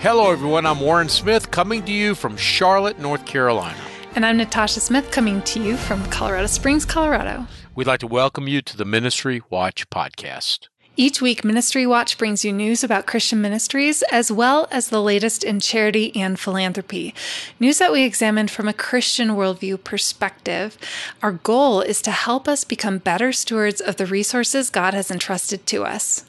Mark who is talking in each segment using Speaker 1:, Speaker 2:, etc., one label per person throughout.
Speaker 1: Hello, everyone. I'm Warren Smith coming to you from Charlotte, North Carolina.
Speaker 2: And I'm Natasha Smith coming to you from Colorado Springs, Colorado.
Speaker 1: We'd like to welcome you to the Ministry Watch podcast.
Speaker 2: Each week, Ministry Watch brings you news about Christian ministries as well as the latest in charity and philanthropy. News that we examine from a Christian worldview perspective. Our goal is to help us become better stewards of the resources God has entrusted to us.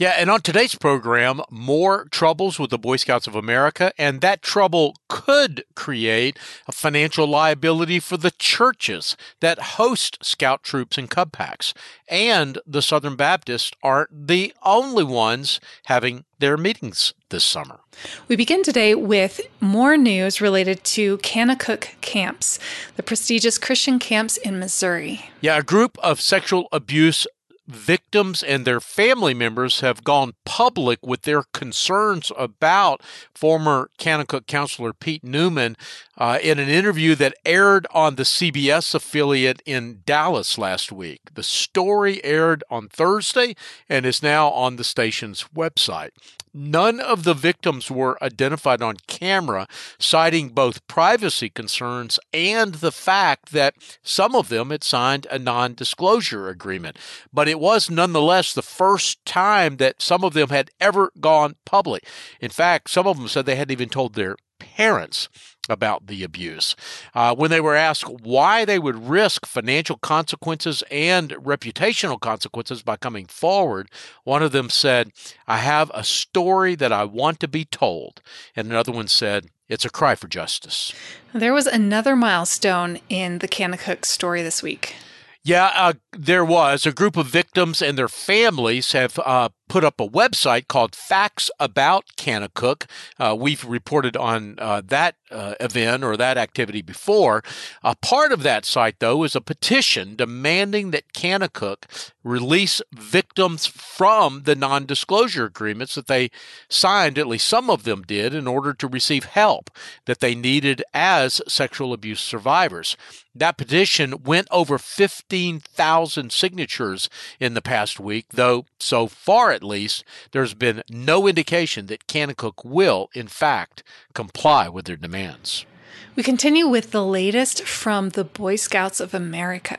Speaker 1: Yeah, and on today's program, more troubles with the Boy Scouts of America, and that trouble could create a financial liability for the churches that host Scout troops and Cub Packs. And the Southern Baptists aren't the only ones having their meetings this summer.
Speaker 2: We begin today with more news related to Kanakuk camps, the prestigious Christian camps in Missouri.
Speaker 1: Yeah, a group of sexual abuse victims and their family members have gone public with their concerns about former Kanakuk counselor Pete Newman uh, in an interview that aired on the CBS affiliate in Dallas last week. The story aired on Thursday and is now on the station's website. None of the victims were identified on camera, citing both privacy concerns and the fact that some of them had signed a non disclosure agreement. But it was nonetheless the first time that some of them had ever gone public. In fact, some of them said they hadn't even told their parents about the abuse. Uh, when they were asked why they would risk financial consequences and reputational consequences by coming forward, one of them said, I have a story that I want to be told. And another one said, it's a cry for justice.
Speaker 2: There was another milestone in the Kanakuk story this week.
Speaker 1: Yeah, uh, there was. A group of victims and their families have uh, put up a website called Facts About Kanakuk. Uh, we've reported on uh, that uh, event or that activity before. A part of that site, though, is a petition demanding that Kanakuk release victims from the non disclosure agreements that they signed, at least some of them did, in order to receive help that they needed as sexual abuse survivors. That petition went over 15,000 signatures in the past week, though so far at least, there's been no indication that Kanakuk will, in fact, comply with their demands.
Speaker 2: We continue with the latest from the Boy Scouts of America.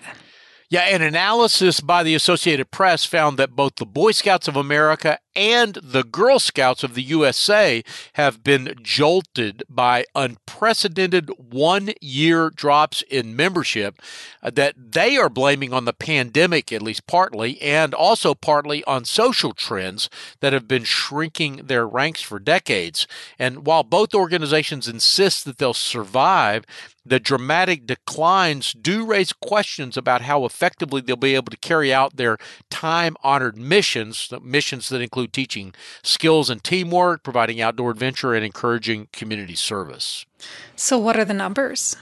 Speaker 1: Yeah, an analysis by the Associated Press found that both the Boy Scouts of America and the Girl Scouts of the USA have been jolted by unprecedented one year drops in membership uh, that they are blaming on the pandemic, at least partly, and also partly on social trends that have been shrinking their ranks for decades. And while both organizations insist that they'll survive, the dramatic declines do raise questions about how effectively they'll be able to carry out their time honored missions, missions that include teaching skills and teamwork, providing outdoor adventure, and encouraging community service.
Speaker 2: So, what are the numbers?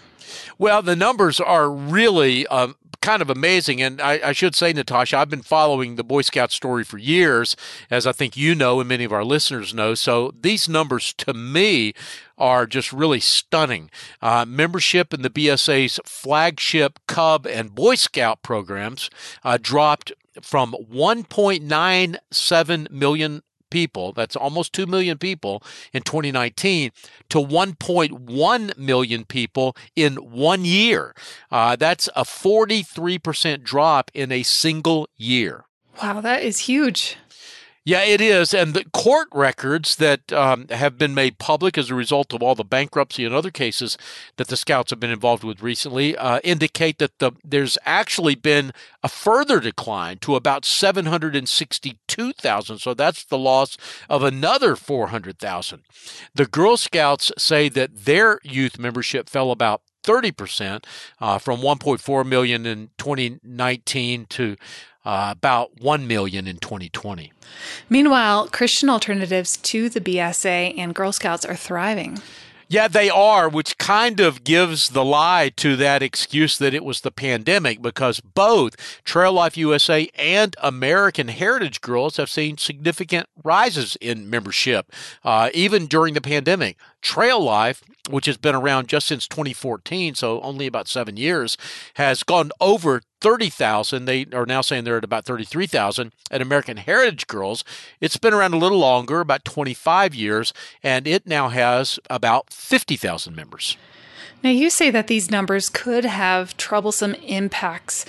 Speaker 1: Well, the numbers are really um, kind of amazing. And I, I, should say, Natasha, I've been following the Boy Scout story for years, as I think you know and many of our listeners know. So these numbers to me are just really stunning. Uh, membership in the BSA's flagship Cub and Boy Scout programs uh, dropped from 1.97 million people, that's almost 2 million people in 2019, to 1.1 million people in one year. Uh, that's a 43% drop in a single year.
Speaker 2: Wow, that is huge.
Speaker 1: Yeah, it is. And the court records that um, have been made public as a result of all the bankruptcy and other cases that the Scouts have been involved with recently uh, indicate that the, there's actually been a further decline to about 762,000. So that's the loss of another 400,000. The Girl Scouts say that their youth membership fell about 30% uh, from 1.4 million in 2019 to uh, about 1 million in 2020.
Speaker 2: Meanwhile, Christian alternatives to the BSA and Girl Scouts are thriving.
Speaker 1: Yeah, they are, which kind of gives the lie to that excuse that it was the pandemic because both Trail Life USA and American Heritage Girls have seen significant rises in membership, uh, even during the pandemic. Trail Life, which has been around just since 2014, so only about seven years, has gone over 30,000. They are now saying they're at about 33,000. At American Heritage Girls, it's been around a little longer, about 25 years, and it now has about 50,000 members.
Speaker 2: Now, you say that these numbers could have troublesome impacts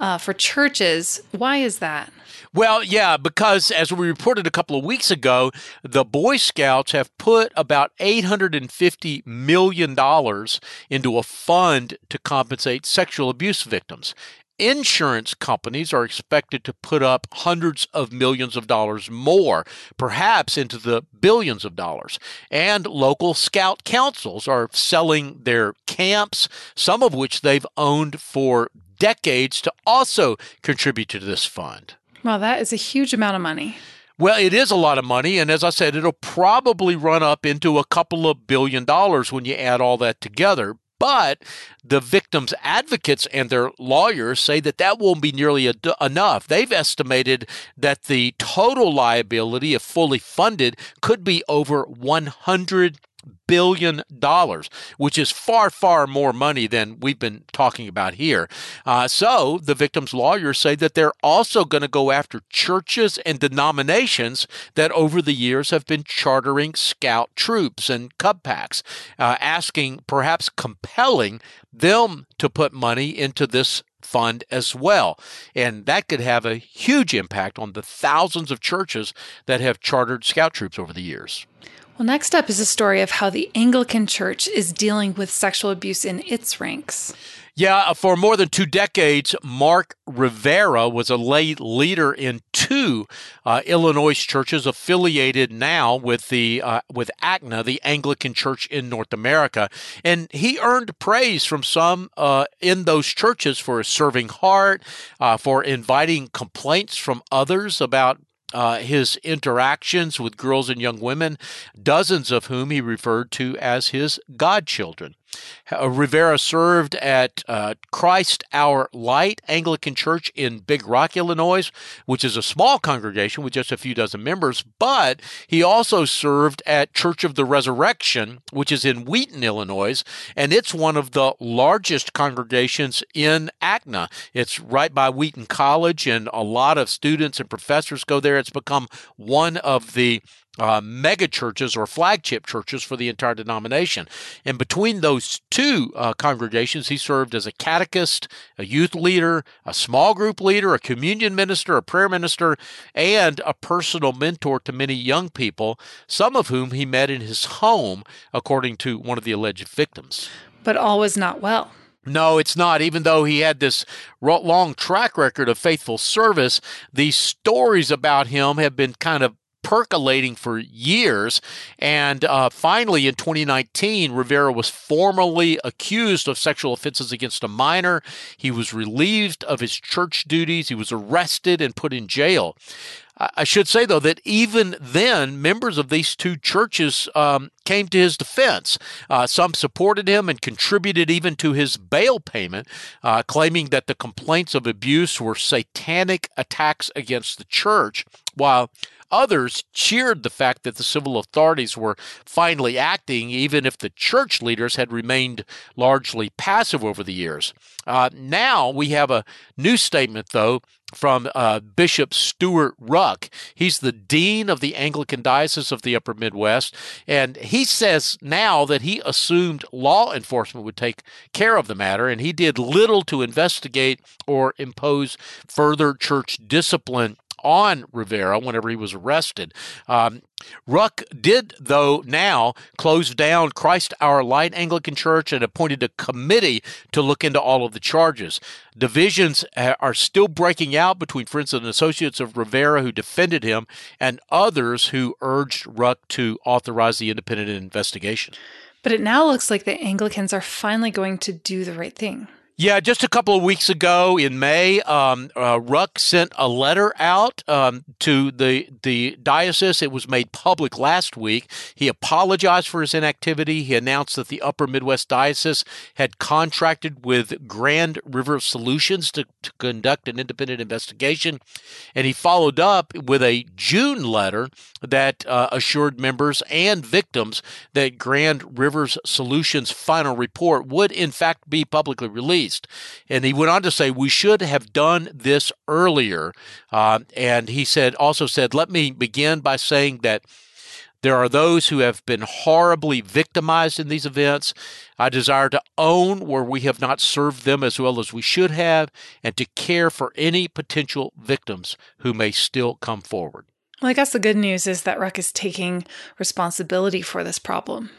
Speaker 2: uh, for churches. Why is that?
Speaker 1: Well, yeah, because as we reported a couple of weeks ago, the Boy Scouts have put about $850 million into a fund to compensate sexual abuse victims. Insurance companies are expected to put up hundreds of millions of dollars more, perhaps into the billions of dollars. And local scout councils are selling their camps, some of which they've owned for decades, to also contribute to this fund.
Speaker 2: Well, that is a huge amount of money.
Speaker 1: Well, it is a lot of money. And as I said, it'll probably run up into a couple of billion dollars when you add all that together. But the victims' advocates and their lawyers say that that won't be nearly enough. They've estimated that the total liability, if fully funded, could be over 100 billion dollars, which is far, far more money than we've been talking about here. Uh, so the victims' lawyers say that they're also going to go after churches and denominations that over the years have been chartering scout troops and cub packs, uh, asking, perhaps compelling them to put money into this fund as well. And that could have a huge impact on the thousands of churches that have chartered scout troops over the years.
Speaker 2: Well, next up is a story of how the Anglican Church is dealing with sexual abuse in its ranks.
Speaker 1: Yeah, uh, for more than two decades, Mark Rivera was a lay leader in two uh, Illinois churches affiliated now with the uh, with ACNA, the Anglican Church in North America, and he earned praise from some uh, in those churches for his serving heart, uh, for inviting complaints from others about uh, his interactions with girls and young women, dozens of whom he referred to as his godchildren. Uh, Rivera served at uh, Christ Our Light Anglican Church in Big Rock, Illinois, which is a small congregation with just a few dozen members, but he also served at Church of the Resurrection, which is in Wheaton, Illinois, and it's one of the largest congregations in ACNA. It's right by Wheaton College, and a lot of students and professors go there. It's become one of the uh, mega churches or flagship churches for the entire denomination. And between those two uh, congregations, he served as a catechist, a youth leader, a small group leader, a communion minister, a prayer minister, and a personal mentor to many young people, some of whom he met in his home, according to one of the alleged victims.
Speaker 2: But all was not well.
Speaker 1: No, it's not. Even though he had this long track record of faithful service, these stories about him have been kind of percolating for years. And uh, finally, in 2019, Rivera was formally accused of sexual offenses against a minor. He was relieved of his church duties. He was arrested and put in jail. I should say, though, that even then, members of these two churches um, came to his defense. Uh, some supported him and contributed even to his bail payment, uh, claiming that the complaints of abuse were satanic attacks against the church, while Others cheered the fact that the civil authorities were finally acting, even if the church leaders had remained largely passive over the years. Uh, now we have a new statement, though, from uh, Bishop Stewart Ruck. He's the dean of the Anglican Diocese of the Upper Midwest, and he says now that he assumed law enforcement would take care of the matter, and he did little to investigate or impose further church discipline on Rivera whenever he was arrested. Um, Ruck did, though, now close down Christ Our Light Anglican Church and appointed a committee to look into all of the charges. Divisions are still breaking out between friends and associates of Rivera who defended him and others who urged Ruck to authorize the independent investigation.
Speaker 2: But it now looks like the Anglicans are finally going to do the right thing.
Speaker 1: Yeah, just a couple of weeks ago in May, um, uh, Ruck sent a letter out um, to the the diocese. It was made public last week. He apologized for his inactivity. He announced that the Upper Midwest Diocese had contracted with Grand River Solutions to, to conduct an independent investigation, and he followed up with a June letter that uh, assured members and victims that Grand Rivers Solutions' final report would in fact be publicly released. And he went on to say, We should have done this earlier. Uh, and he said, also said, Let me begin by saying that there are those who have been horribly victimized in these events. I desire to own where we have not served them as well as we should have and to care for any potential victims who may still come forward.
Speaker 2: Well, I guess the good news is that Ruck is taking responsibility for this problem.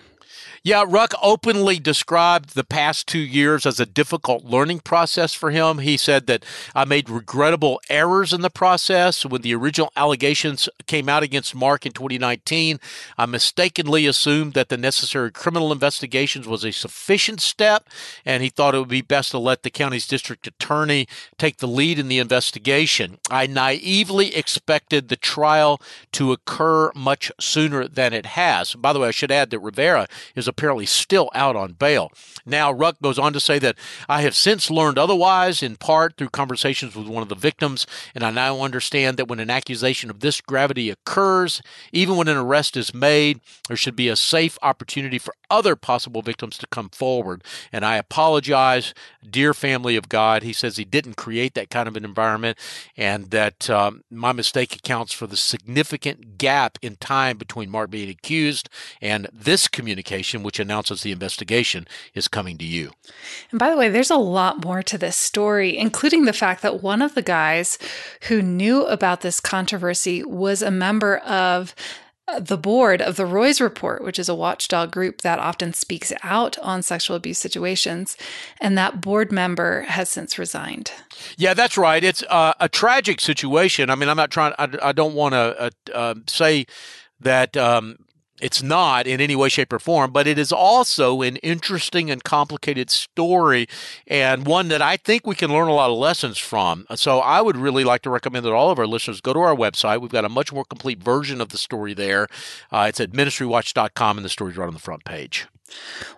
Speaker 1: Yeah, Ruck openly described the past two years as a difficult learning process for him. He said that I made regrettable errors in the process. When the original allegations came out against Mark in 2019, I mistakenly assumed that the necessary criminal investigations was a sufficient step, and he thought it would be best to let the county's district attorney take the lead in the investigation. I naively expected the trial to occur much sooner than it has. By the way, I should add that Rivera is apparently still out on bail. Now, Ruck goes on to say that I have since learned otherwise, in part through conversations with one of the victims, and I now understand that when an accusation of this gravity occurs, even when an arrest is made, there should be a safe opportunity for other possible victims to come forward. And I apologize, dear family of God. He says he didn't create that kind of an environment, and that um, my mistake accounts for the significant gap in time between Mark being accused and this communication which announces the investigation is coming to you.
Speaker 2: And by the way, there's a lot more to this story, including the fact that one of the guys who knew about this controversy was a member of the board of the Roys Report, which is a watchdog group that often speaks out on sexual abuse situations, and that board member has since resigned.
Speaker 1: Yeah, that's right. It's uh, a tragic situation. I mean, I'm not trying. I, I don't want to uh, uh, say that um, it's not in any way, shape, or form, but it is also an interesting and complicated story and one that I think we can learn a lot of lessons from. So I would really like to recommend that all of our listeners go to our website. We've got a much more complete version of the story there. Uh, it's at ministrywatch.com and the story's right on the front page.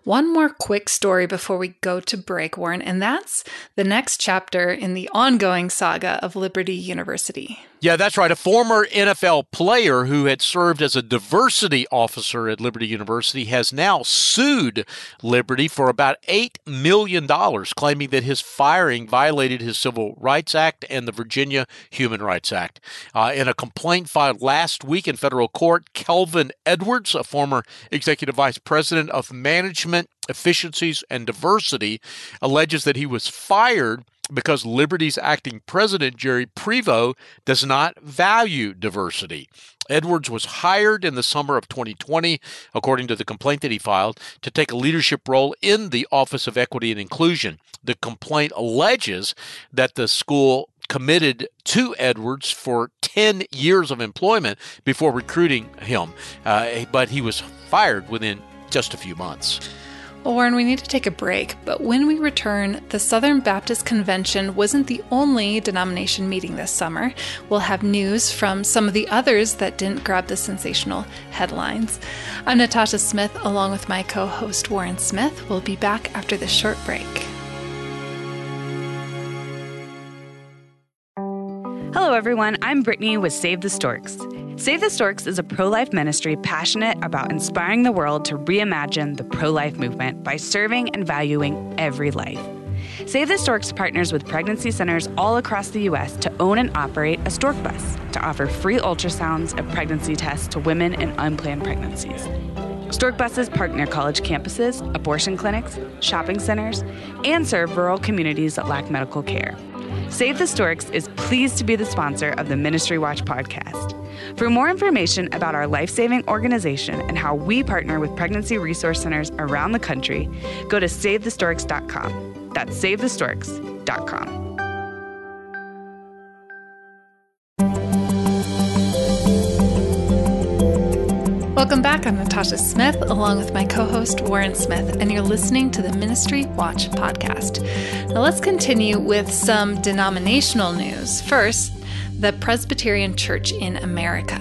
Speaker 2: One more quick story before we go to break, Warren, and that's the next chapter in the ongoing saga of Liberty University.
Speaker 1: Yeah, that's right. A former NFL player who had served as a diversity officer at Liberty University has now sued Liberty for about $8 million, claiming that his firing violated his Civil Rights Act and the Virginia Human Rights Act. Uh, in a complaint filed last week in federal court, Kelvin Edwards, a former executive vice president of management, efficiencies, and diversity, alleges that he was fired because Liberty's acting president, Jerry Prevo, does not value diversity. Edwards was hired in the summer of 2020, according to the complaint that he filed, to take a leadership role in the Office of Equity and Inclusion. The complaint alleges that the school committed to Edwards for 10 years of employment before recruiting him, uh, but he was fired within just a few months.
Speaker 2: Warren, we need to take a break, but when we return, the Southern Baptist Convention wasn't the only denomination meeting this summer. We'll have news from some of the others that didn't grab the sensational headlines. I'm Natasha Smith, along with my co host Warren Smith. We'll be back after this short break.
Speaker 3: Hello, everyone. I'm Brittany with Save the Storks. Save the Storks is a pro life ministry passionate about inspiring the world to reimagine the pro life movement by serving and valuing every life. Save the Storks partners with pregnancy centers all across the U.S. to own and operate a stork bus to offer free ultrasounds and pregnancy tests to women in unplanned pregnancies. Stork buses park near college campuses, abortion clinics, shopping centers, and serve rural communities that lack medical care. Save the Storks is pleased to be the sponsor of the Ministry Watch podcast. For more information about our life saving organization and how we partner with pregnancy resource centers around the country, go to SaveTheStorks.com. That's SaveTheStorks.com.
Speaker 2: Natasha Smith, along with my co host Warren Smith, and you're listening to the Ministry Watch podcast. Now, let's continue with some denominational news. First, the Presbyterian Church in America.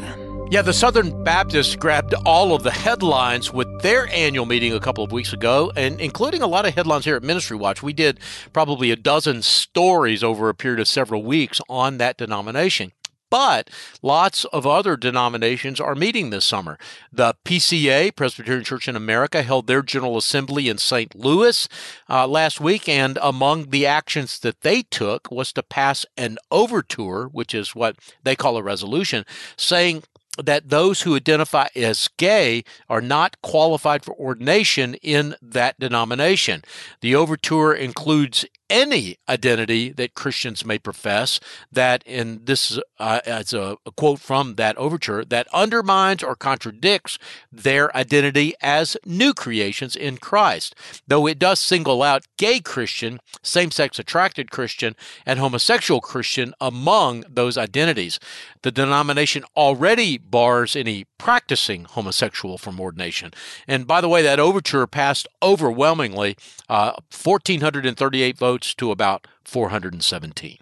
Speaker 1: Yeah, the Southern Baptists grabbed all of the headlines with their annual meeting a couple of weeks ago, and including a lot of headlines here at Ministry Watch. We did probably a dozen stories over a period of several weeks on that denomination. But lots of other denominations are meeting this summer. The PCA, Presbyterian Church in America, held their General Assembly in St. Louis uh, last week, and among the actions that they took was to pass an overture, which is what they call a resolution, saying that those who identify as gay are not qualified for ordination in that denomination. The overture includes any identity that Christians may profess that, and this uh, as a, a quote from that overture, that undermines or contradicts their identity as new creations in Christ. Though it does single out gay Christian, same sex attracted Christian, and homosexual Christian among those identities. The denomination already bars any practicing homosexual from ordination. And by the way, that overture passed overwhelmingly, uh, 1,438 votes to about 417.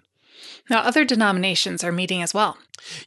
Speaker 2: Now, other denominations are meeting as well.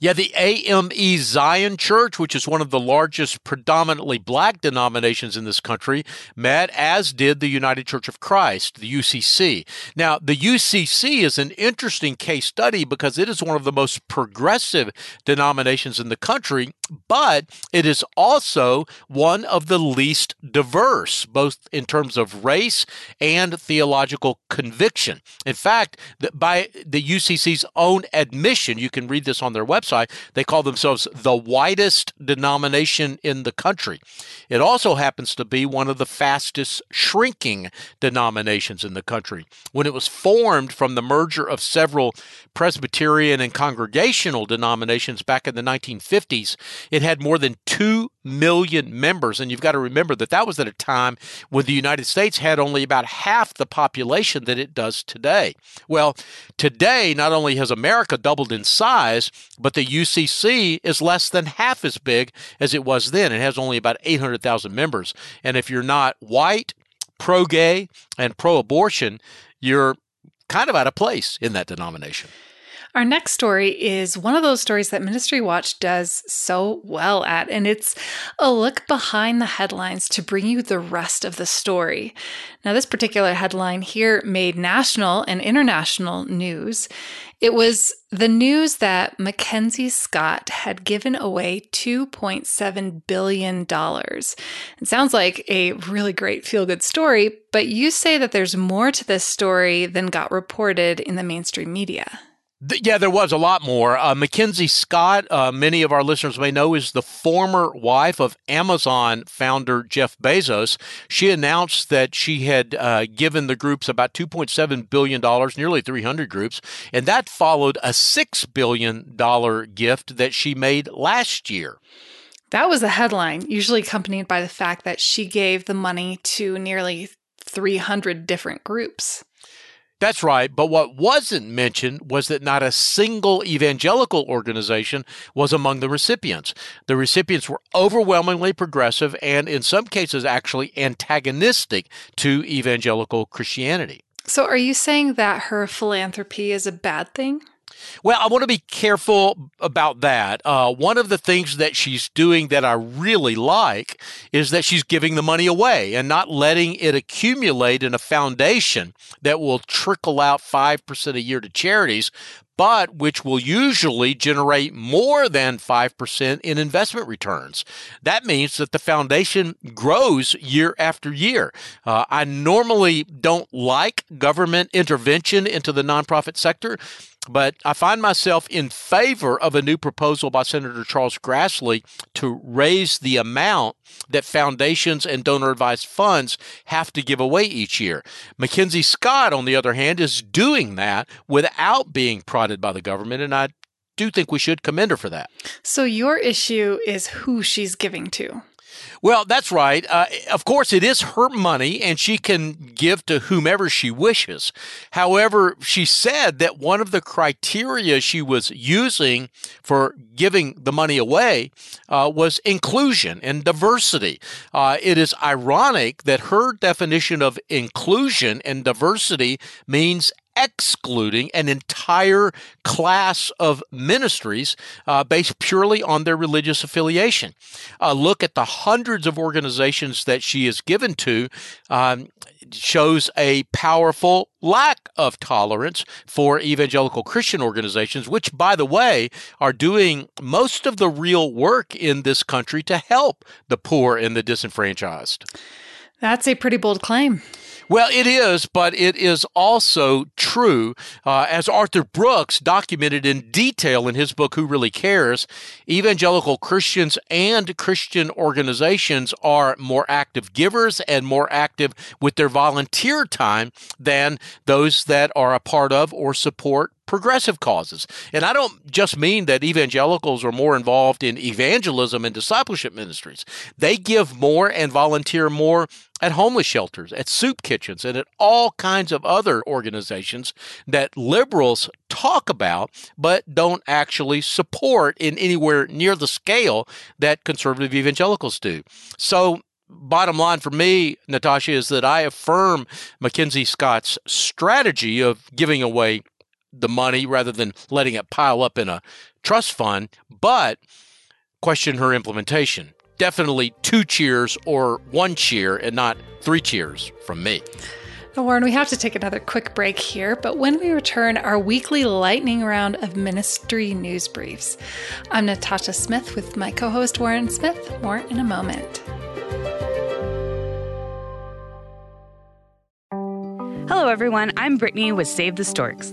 Speaker 1: Yeah, the AME Zion Church, which is one of the largest predominantly black denominations in this country, met, as did the United Church of Christ, the UCC. Now, the UCC is an interesting case study because it is one of the most progressive denominations in the country, but it is also one of the least diverse, both in terms of race and theological conviction. In fact, by the UCC's own admission, you can read this on their website, they call themselves the widest denomination in the country. It also happens to be one of the fastest shrinking denominations in the country. When it was formed from the merger of several Presbyterian and congregational denominations back in the 1950s, it had more than 2 million members. And you've got to remember that that was at a time when the United States had only about half the population that it does today. Well, today, not only has America doubled in size, but the UCC is less than half as big as it was then. It has only about 800,000 members. And if you're not white, pro gay, and pro abortion, you're kind of out of place in that denomination.
Speaker 2: Our next story is one of those stories that Ministry Watch does so well at, and it's a look behind the headlines to bring you the rest of the story. Now, this particular headline here made national and international news. It was the news that Mackenzie Scott had given away $2.7 billion. It sounds like a really great feel good story, but you say that there's more to this story than got reported in the mainstream media.
Speaker 1: Yeah, there was a lot more. Uh, Mackenzie Scott, uh, many of our listeners may know, is the former wife of Amazon founder Jeff Bezos. She announced that she had uh, given the groups about $2.7 billion, nearly 300 groups, and that followed a $6 billion gift that she made last year.
Speaker 2: That was the headline, usually accompanied by the fact that she gave the money to nearly 300 different groups.
Speaker 1: That's right. But what wasn't mentioned was that not a single evangelical organization was among the recipients. The recipients were overwhelmingly progressive and, in some cases, actually antagonistic to evangelical Christianity.
Speaker 2: So, are you saying that her philanthropy is a bad thing?
Speaker 1: Well, I want to be careful about that. Uh, one of the things that she's doing that I really like is that she's giving the money away and not letting it accumulate in a foundation that will trickle out 5% a year to charities, but which will usually generate more than 5% in investment returns. That means that the foundation grows year after year. Uh, I normally don't like government intervention into the nonprofit sector but I find myself in favor of a new proposal by Senator Charles Grassley to raise the amount that foundations and donor advised funds have to give away each year. Mackenzie Scott, on the other hand, is doing that without being prodded by the government, and I do think we should commend her for that.
Speaker 2: So, your issue is who she's giving to.
Speaker 1: Well, that's right. Uh, of course, it is her money and she can give to whomever she wishes. However, she said that one of the criteria she was using for giving the money away uh, was inclusion and diversity. Uh, it is ironic that her definition of inclusion and diversity means excluding an entire class of ministries uh, based purely on their religious affiliation. A look at the hundreds of organizations that she is given to um, shows a powerful lack of tolerance for evangelical Christian organizations, which, by the way, are doing most of the real work in this country to help the poor and the disenfranchised.
Speaker 2: That's a pretty bold claim.
Speaker 1: Well, it is, but it is also true. Uh, as Arthur Brooks documented in detail in his book, Who Really Cares, evangelical Christians and Christian organizations are more active givers and more active with their volunteer time than those that are a part of or support progressive causes. And I don't just mean that evangelicals are more involved in evangelism and discipleship ministries. They give more and volunteer more at homeless shelters, at soup kitchens, and at all kinds of other organizations that liberals talk about but don't actually support in anywhere near the scale that conservative evangelicals do. So bottom line for me, Natasha, is that I affirm Mackenzie Scott's strategy of giving away the money rather than letting it pile up in a trust fund, but question her implementation. Definitely two cheers or one cheer and not three cheers from me.
Speaker 2: Warren, we have to take another quick break here, but when we return, our weekly lightning round of ministry news briefs. I'm Natasha Smith with my co host Warren Smith. More in a moment.
Speaker 3: Hello, everyone. I'm Brittany with Save the Storks.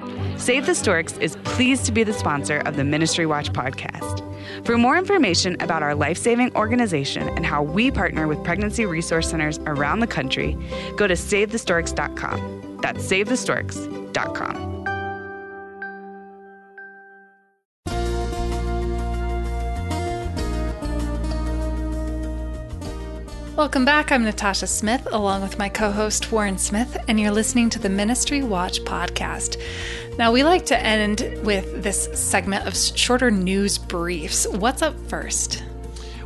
Speaker 3: Save the Storks is pleased to be the sponsor of the Ministry Watch podcast. For more information about our life saving organization and how we partner with pregnancy resource centers around the country, go to SaveTheStorks.com. That's SaveTheStorks.com.
Speaker 2: Welcome back. I'm Natasha Smith, along with my co host Warren Smith, and you're listening to the Ministry Watch podcast. Now, we like to end with this segment of shorter news briefs. What's up first?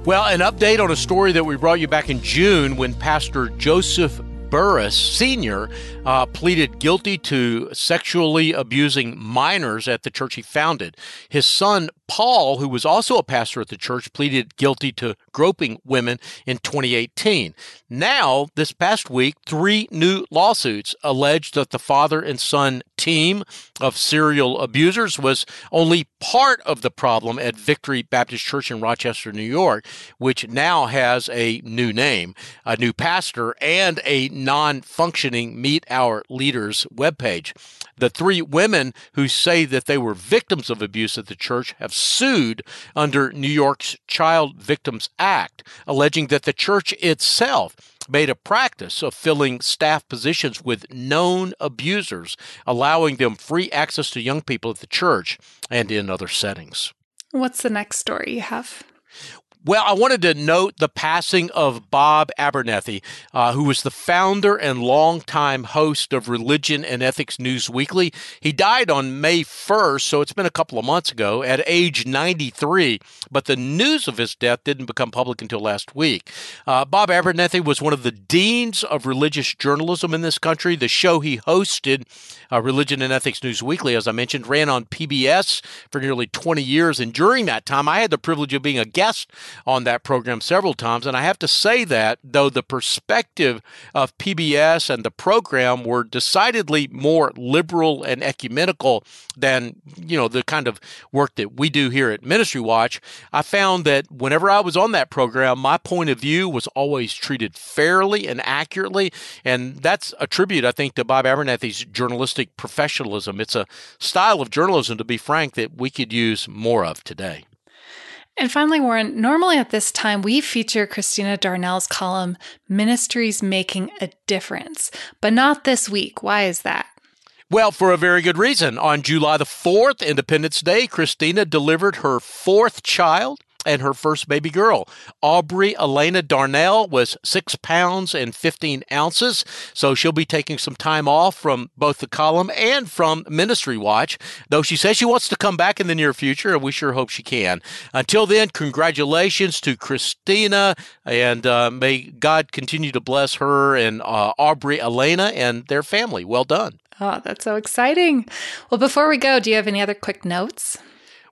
Speaker 1: Well, an update on a story that we brought you back in June when Pastor Joseph Burris Sr. Uh, pleaded guilty to sexually abusing minors at the church he founded. His son, Paul, who was also a pastor at the church, pleaded guilty to groping women in 2018. Now, this past week, three new lawsuits alleged that the father and son team of serial abusers was only part of the problem at Victory Baptist Church in Rochester, New York, which now has a new name, a new pastor, and a non functioning Meet Our Leaders webpage. The three women who say that they were victims of abuse at the church have sued under New York's Child Victims Act, alleging that the church itself made a practice of filling staff positions with known abusers, allowing them free access to young people at the church and in other settings.
Speaker 2: What's the next story you have?
Speaker 1: Well, I wanted to note the passing of Bob Abernethy, uh, who was the founder and longtime host of Religion and Ethics News Weekly. He died on May 1st, so it's been a couple of months ago, at age 93, but the news of his death didn't become public until last week. Uh, Bob Abernethy was one of the deans of religious journalism in this country. The show he hosted, uh, Religion and Ethics News Weekly, as I mentioned, ran on PBS for nearly 20 years, and during that time, I had the privilege of being a guest on that program several times. And I have to say that, though the perspective of PBS and the program were decidedly more liberal and ecumenical than, you know, the kind of work that we do here at Ministry Watch, I found that whenever I was on that program, my point of view was always treated fairly and accurately. And that's a tribute, I think, to Bob Abernethy's journalistic professionalism. It's a style of journalism, to be frank, that we could use more of today.
Speaker 2: And finally, Warren, normally at this time, we feature Christina Darnell's column, Ministries Making a Difference, but not this week. Why is that?
Speaker 1: Well, for a very good reason. On July the 4th, Independence Day, Christina delivered her fourth child and her first baby girl. Aubrey Elena Darnell was six pounds and 15 ounces. So she'll be taking some time off from both the column and from Ministry Watch, though she says she wants to come back in the near future, and we sure hope she can. Until then, congratulations to Christina, and uh, may God continue to bless her and uh, Aubrey Elena and their family. Well done.
Speaker 2: Oh, that's so exciting. Well, before we go, do you have any other quick notes?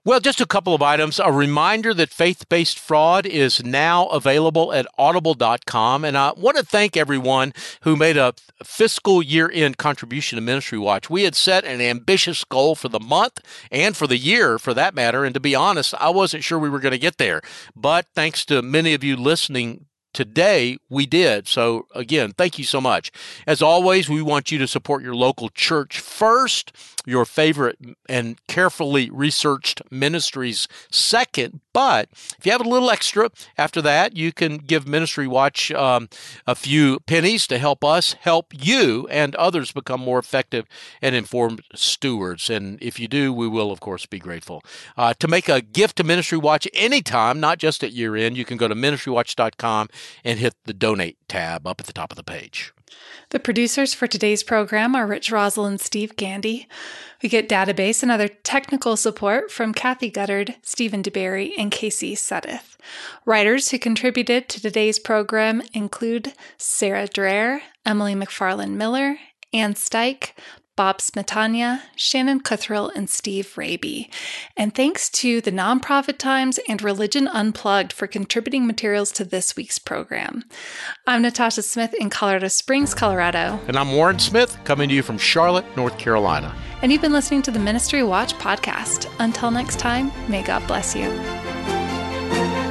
Speaker 1: Well, just a couple of items. A reminder that faith based fraud is now available at audible.com. And I want to thank everyone who made a fiscal year end contribution to Ministry Watch. We had set an ambitious goal for the month and for the year, for that matter. And to be honest, I wasn't sure we were going to get there. But thanks to many of you listening today we did. So, again, thank you so much. As always, we want you to support your local church first, your favorite and carefully researched ministries second. But if you have a little extra after that, you can give Ministry Watch um, a few pennies to help us help you and others become more effective and informed stewards. And if you do, we will, of course, be grateful. Uh, to make a gift to Ministry Watch anytime, not just at year end, you can go to ministrywatch.com and hit the donate tab up at the top of the page.
Speaker 2: The producers for today's program are Rich Rosell and Steve Gandy. We get database and other technical support from Kathy Guttard, Stephen DeBerry, and Casey Suddeth. Writers who contributed to today's program include Sarah Dreher, Emily McFarland Miller, Ann Steich, Bob Smietana, Shannon Cothrell, and Steve Raby. And thanks to the Nonprofit Times and Religion Unplugged for contributing materials to this week's program. I'm Natasha Smith in Colorado Springs, Colorado.
Speaker 1: And I'm Warren Smith, coming to you from Charlotte, North Carolina.
Speaker 2: And you've been listening to the Ministry Watch podcast. Until next time, may God bless you.